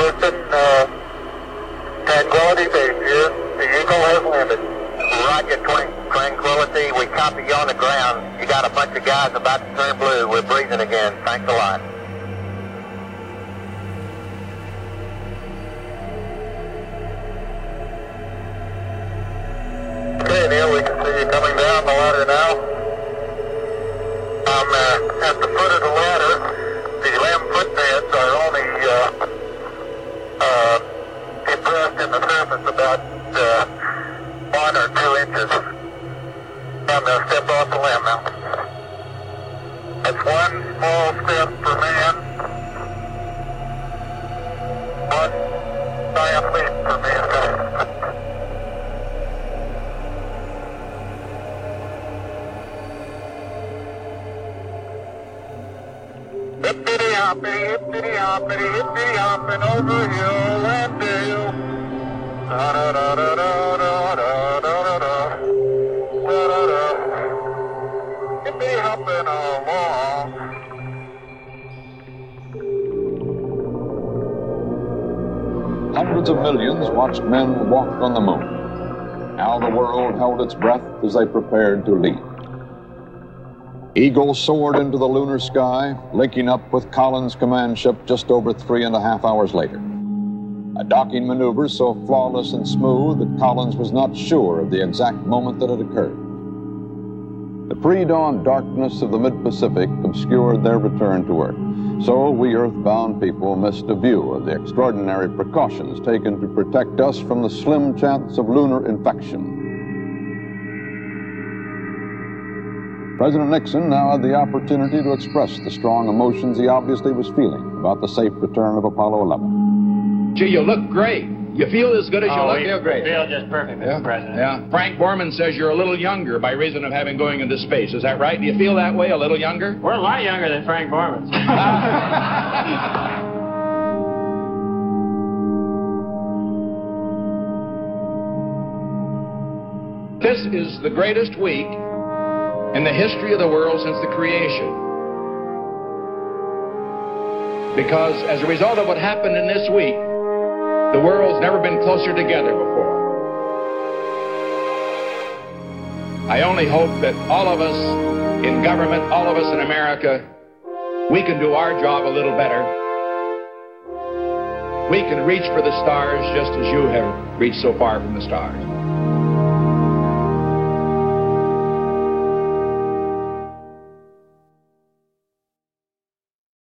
Houston, uh, Tranquility Base here. The Eagle has landed. Roger, Tranquility. We copy you on the ground. You got a bunch of guys about to turn blue. We're breathing again. Thanks a lot. Okay, Neil, we can see you coming down the ladder now. That's one small step for man, one giant leap for mankind. Hippity hoppity, hippity hoppity, hippity hopping over hill and dale. Along. Hundreds of millions watched men walk on the moon. Now the world held its breath as they prepared to leave. Eagle soared into the lunar sky, linking up with Collins' command ship just over three and a half hours later. A docking maneuver so flawless and smooth that Collins was not sure of the exact moment that it occurred. The pre dawn darkness of the mid Pacific obscured their return to Earth. So we earthbound people missed a view of the extraordinary precautions taken to protect us from the slim chance of lunar infection. President Nixon now had the opportunity to express the strong emotions he obviously was feeling about the safe return of Apollo 11. Gee, you look great. You feel as good as you Oh, look? we feel great. feel just perfect, Mr. Yeah. President. Yeah. Frank Borman says you're a little younger by reason of having going into space. Is that right? Do you feel that way, a little younger? We're a lot younger than Frank Borman. This is the greatest week in the history of the world since the creation. Because as a result of what happened in this week, the world's never been closer together before. I only hope that all of us in government, all of us in America, we can do our job a little better. We can reach for the stars just as you have reached so far from the stars.